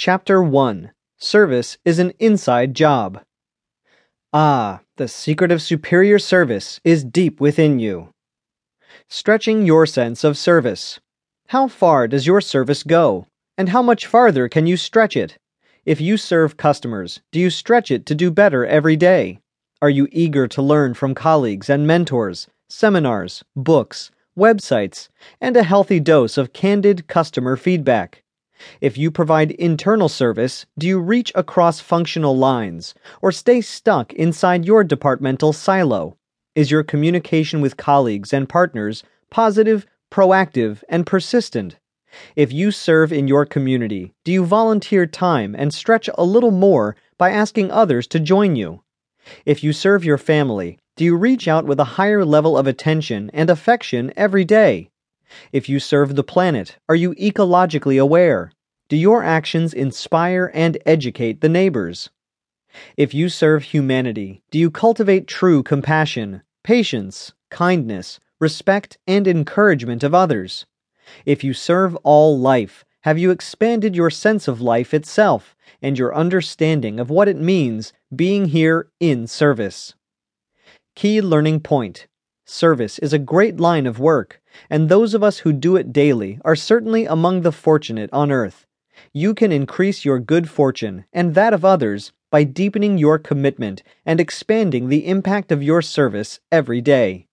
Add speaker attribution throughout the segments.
Speaker 1: Chapter 1 Service is an Inside Job. Ah, the secret of superior service is deep within you. Stretching your sense of service. How far does your service go? And how much farther can you stretch it? If you serve customers, do you stretch it to do better every day? Are you eager to learn from colleagues and mentors, seminars, books, websites, and a healthy dose of candid customer feedback? If you provide internal service, do you reach across functional lines or stay stuck inside your departmental silo? Is your communication with colleagues and partners positive, proactive, and persistent? If you serve in your community, do you volunteer time and stretch a little more by asking others to join you? If you serve your family, do you reach out with a higher level of attention and affection every day? If you serve the planet, are you ecologically aware? Do your actions inspire and educate the neighbors? If you serve humanity, do you cultivate true compassion, patience, kindness, respect, and encouragement of others? If you serve all life, have you expanded your sense of life itself and your understanding of what it means being here in service? Key learning point Service is a great line of work, and those of us who do it daily are certainly among the fortunate on earth. You can increase your good fortune and that of others by deepening your commitment and expanding the impact of your service every day.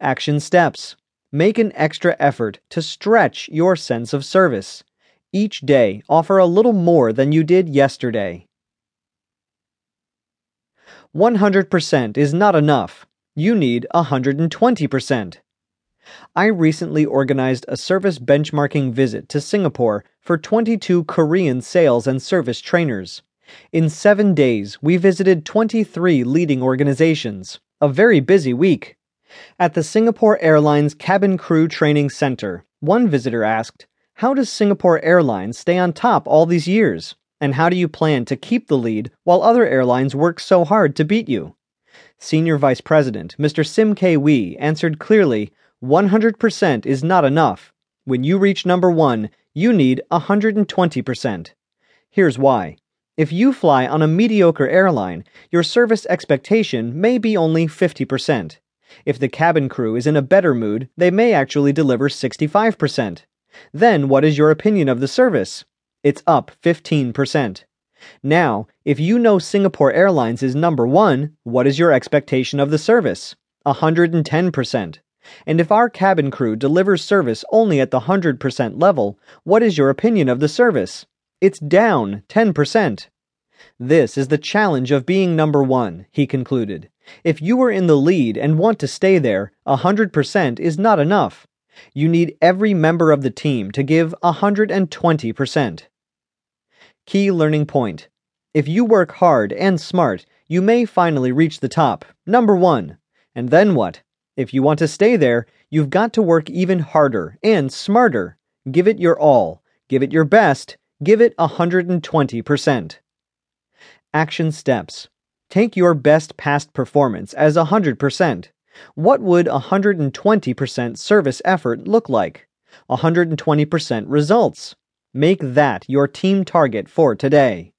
Speaker 1: Action steps Make an extra effort to stretch your sense of service. Each day, offer a little more than you did yesterday. 100% is not enough. You need 120%. I recently organized a service benchmarking visit to Singapore for 22 Korean sales and service trainers. In seven days, we visited 23 leading organizations. A very busy week. At the Singapore Airlines Cabin Crew Training Center, one visitor asked, How does Singapore Airlines stay on top all these years? And how do you plan to keep the lead while other airlines work so hard to beat you? Senior Vice President Mr. Sim Kay Wee answered clearly 100% is not enough. When you reach number one, you need 120%. Here's why. If you fly on a mediocre airline, your service expectation may be only 50%. If the cabin crew is in a better mood, they may actually deliver 65%. Then what is your opinion of the service? It's up 15%. Now, if you know Singapore Airlines is number one, what is your expectation of the service? 110%. And if our cabin crew delivers service only at the 100% level, what is your opinion of the service? It's down 10%. This is the challenge of being number one, he concluded. If you are in the lead and want to stay there, 100% is not enough. You need every member of the team to give 120%. Key learning point. If you work hard and smart, you may finally reach the top, number one. And then what? If you want to stay there, you've got to work even harder and smarter. Give it your all. Give it your best. Give it 120%. Action steps. Take your best past performance as 100%. What would 120% service effort look like? 120% results. Make that your team target for today.